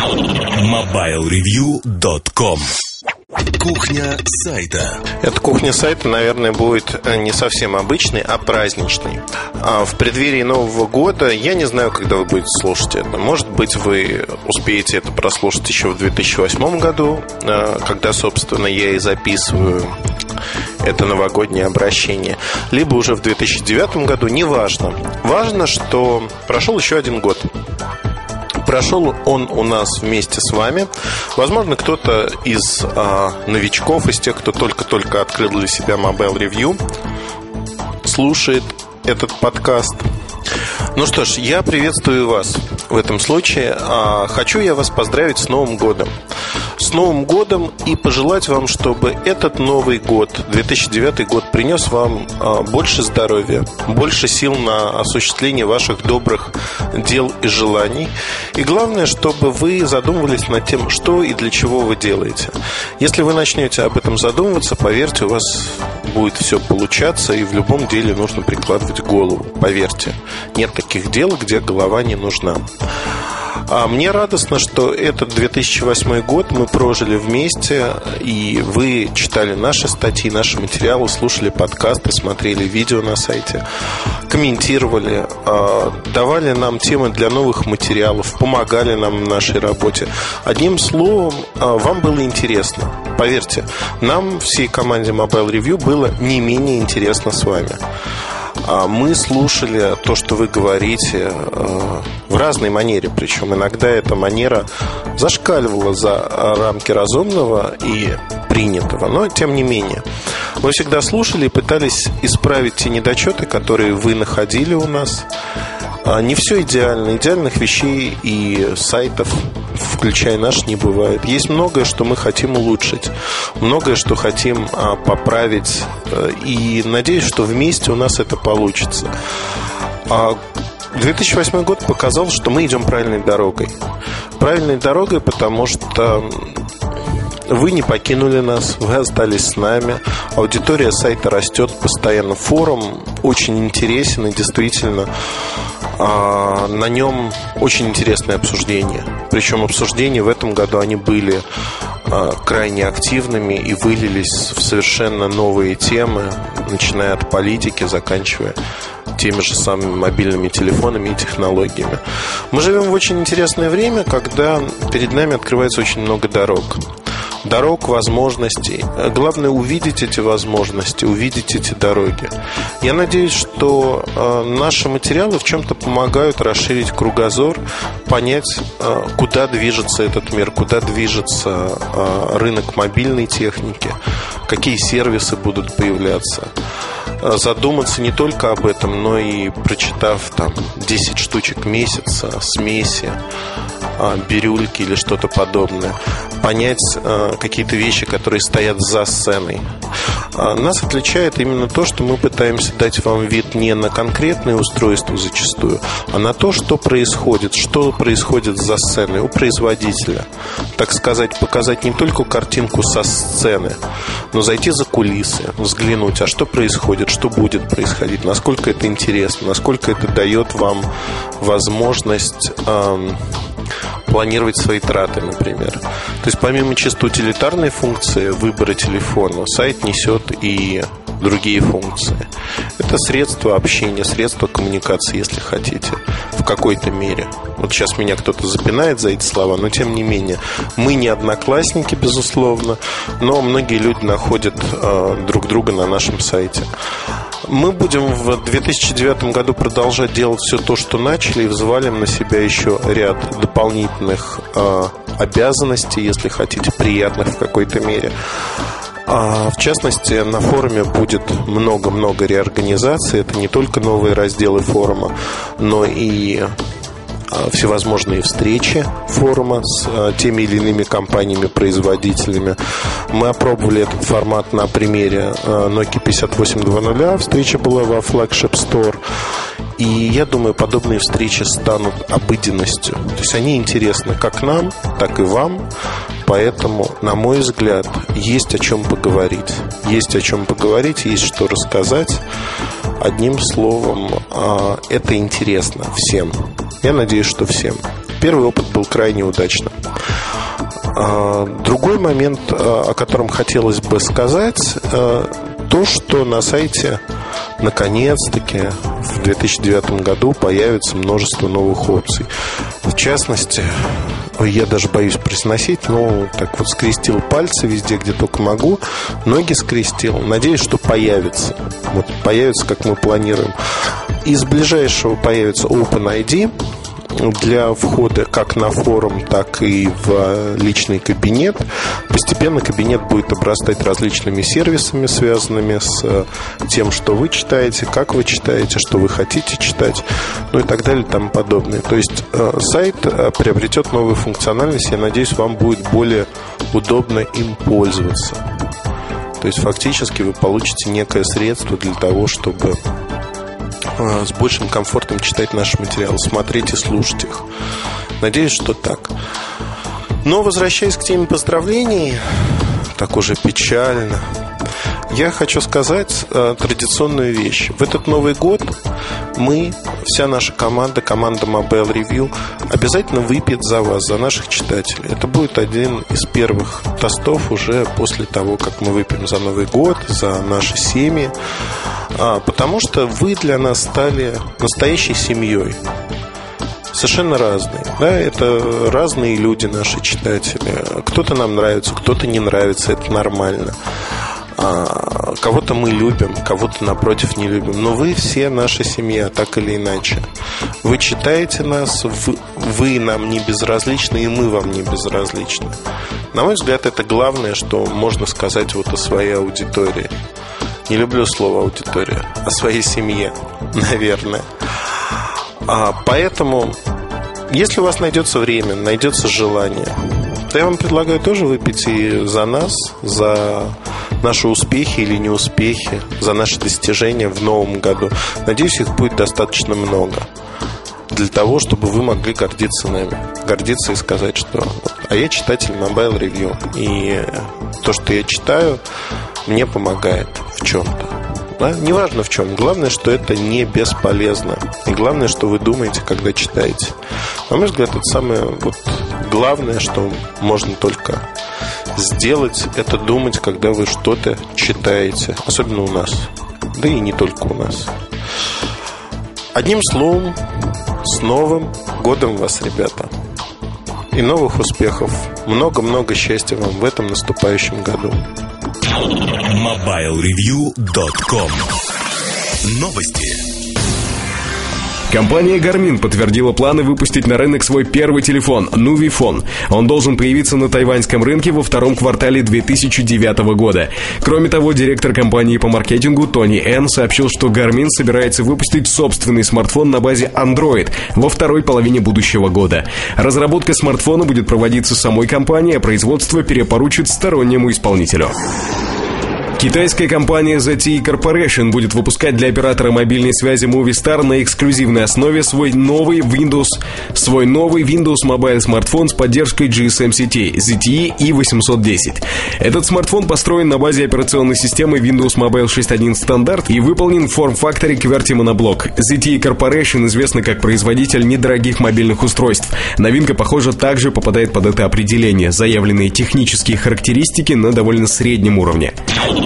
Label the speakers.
Speaker 1: MobileReview.com Кухня сайта.
Speaker 2: Эта кухня сайта, наверное, будет э, не совсем обычной, а праздничной. А в преддверии Нового года, я не знаю, когда вы будете слушать это. Может быть, вы успеете это прослушать еще в 2008 году, э, когда, собственно, я и записываю это новогоднее обращение, либо уже в 2009 году, неважно. Важно, что прошел еще один год. Прошел он у нас вместе с вами. Возможно, кто-то из а, новичков, из тех, кто только-только открыл для себя Mobile Review, слушает этот подкаст. Ну что ж, я приветствую вас в этом случае. А, хочу я вас поздравить с Новым годом с Новым годом и пожелать вам, чтобы этот Новый год, 2009 год, принес вам а, больше здоровья, больше сил на осуществление ваших добрых дел и желаний. И главное, чтобы вы задумывались над тем, что и для чего вы делаете. Если вы начнете об этом задумываться, поверьте, у вас будет все получаться, и в любом деле нужно прикладывать голову. Поверьте, нет таких дел, где голова не нужна. А мне радостно, что этот 2008 год мы прожили вместе, и вы читали наши статьи, наши материалы, слушали подкасты, смотрели видео на сайте, комментировали, а, давали нам темы для новых материалов, помогали нам в нашей работе. Одним словом, а, вам было интересно. Поверьте, нам, всей команде Mobile Review, было не менее интересно с вами. А мы слушали то, что вы говорите э, в разной манере, причем иногда эта манера зашкаливала за рамки разумного и принятого, но тем не менее. Мы всегда слушали и пытались исправить те недочеты, которые вы находили у нас. А, не все идеально. Идеальных вещей и сайтов, включая наш, не бывает. Есть многое, что мы хотим улучшить. Многое, что хотим а, поправить. Э, и надеюсь, что вместе у нас это получится. 2008 а, год показал, что мы идем правильной дорогой. Правильной дорогой, потому что вы не покинули нас, вы остались с нами. Аудитория сайта растет постоянно. Форум очень интересен и действительно а, на нем очень интересное обсуждение. Причем обсуждения в этом году они были а, крайне активными и вылились в совершенно новые темы, начиная от политики, заканчивая теми же самыми мобильными телефонами и технологиями. Мы живем в очень интересное время, когда перед нами открывается очень много дорог дорог, возможностей. Главное увидеть эти возможности, увидеть эти дороги. Я надеюсь, что э, наши материалы в чем-то помогают расширить кругозор, понять, э, куда движется этот мир, куда движется э, рынок мобильной техники, какие сервисы будут появляться задуматься не только об этом, но и прочитав там 10 штучек месяца, смеси, бирюльки или что-то подобное, понять э, какие-то вещи, которые стоят за сценой. А нас отличает именно то, что мы пытаемся дать вам вид не на конкретное устройство зачастую, а на то, что происходит, что происходит за сценой у производителя. Так сказать, показать не только картинку со сцены, но зайти за кулисы, взглянуть, а что происходит, что будет происходить, насколько это интересно, насколько это дает вам возможность эм, планировать свои траты, например. То есть помимо чисто утилитарной функции выбора телефона, сайт несет и другие функции. Это средство общения, средство коммуникации, если хотите, в какой-то мере. Вот сейчас меня кто-то запинает за эти слова, но тем не менее. Мы не одноклассники, безусловно, но многие люди находят э, друг друга на нашем сайте. Мы будем в 2009 году продолжать делать все то, что начали, и взвалим на себя еще ряд дополнительных э, обязанностей, если хотите, приятных в какой-то мере. А, в частности, на форуме будет много-много реорганизаций. Это не только новые разделы форума, но и всевозможные встречи форума с а, теми или иными компаниями-производителями. Мы опробовали этот формат на примере а, Nokia 5820. Встреча была во Flagship Store. И я думаю, подобные встречи станут обыденностью. То есть они интересны как нам, так и вам. Поэтому, на мой взгляд, есть о чем поговорить. Есть о чем поговорить, есть что рассказать. Одним словом, это интересно всем. Я надеюсь, что всем. Первый опыт был крайне удачным. А, другой момент, а, о котором хотелось бы сказать, то, что на сайте наконец-таки в 2009 году появится множество новых опций. В частности, я даже боюсь произносить, но так вот скрестил пальцы везде, где только могу, ноги скрестил. Надеюсь, что появится. Вот появится, как мы планируем. Из ближайшего появится OpenID, для входа как на форум, так и в личный кабинет. Постепенно кабинет будет обрастать различными сервисами, связанными с тем, что вы читаете, как вы читаете, что вы хотите читать, ну и так далее и тому подобное. То есть э, сайт э, приобретет новую функциональность, я надеюсь, вам будет более удобно им пользоваться. То есть фактически вы получите некое средство для того, чтобы Э, с большим комфортом читать наши материалы, смотреть и слушать их. Надеюсь, что так. Но возвращаясь к теме поздравлений, так уже печально, я хочу сказать э, традиционную вещь. В этот Новый год мы, вся наша команда, команда Mobile Review, обязательно выпьет за вас, за наших читателей. Это будет один из первых тостов уже после того, как мы выпьем за Новый год, за наши семьи. А, потому что вы для нас стали настоящей семьей совершенно разные. Да, это разные люди, наши читатели. Кто-то нам нравится, кто-то не нравится, это нормально. А, кого-то мы любим, кого-то напротив не любим. Но вы все наша семья, так или иначе. Вы читаете нас, вы нам не безразличны, и мы вам не безразличны. На мой взгляд, это главное, что можно сказать вот о своей аудитории. Не люблю слово аудитория, о своей семье, наверное. А, поэтому, если у вас найдется время, найдется желание, то я вам предлагаю тоже выпить и за нас, за наши успехи или неуспехи, за наши достижения в новом году. Надеюсь, их будет достаточно много для того, чтобы вы могли гордиться нами. Гордиться и сказать, что а я читатель Mobile Review. И то, что я читаю, мне помогает в чем-то. Да? Неважно в чем. Главное, что это не бесполезно. И главное, что вы думаете, когда читаете. На мой взгляд, это самое вот, главное, что можно только сделать, это думать, когда вы что-то читаете. Особенно у нас. Да и не только у нас. Одним словом, с Новым годом вас, ребята! И новых успехов! Много-много счастья вам в этом наступающем году!
Speaker 1: MobileReview.com Новости
Speaker 3: Компания Garmin подтвердила планы выпустить на рынок свой первый телефон – Nuvifone. Он должен появиться на тайваньском рынке во втором квартале 2009 года. Кроме того, директор компании по маркетингу Тони Эн сообщил, что Garmin собирается выпустить собственный смартфон на базе Android во второй половине будущего года. Разработка смартфона будет проводиться самой компанией, а производство перепоручит стороннему исполнителю. Китайская компания ZTE Corporation будет выпускать для оператора мобильной связи Movistar на эксклюзивной основе свой новый Windows, свой новый Windows Mobile смартфон с поддержкой GSM сетей ZTE E810. Этот смартфон построен на базе операционной системы Windows Mobile 6.1 стандарт и выполнен в форм-факторе QWERTY моноблок. ZTE Corporation известна как производитель недорогих мобильных устройств. Новинка, похоже, также попадает под это определение. Заявленные технические характеристики на довольно среднем уровне.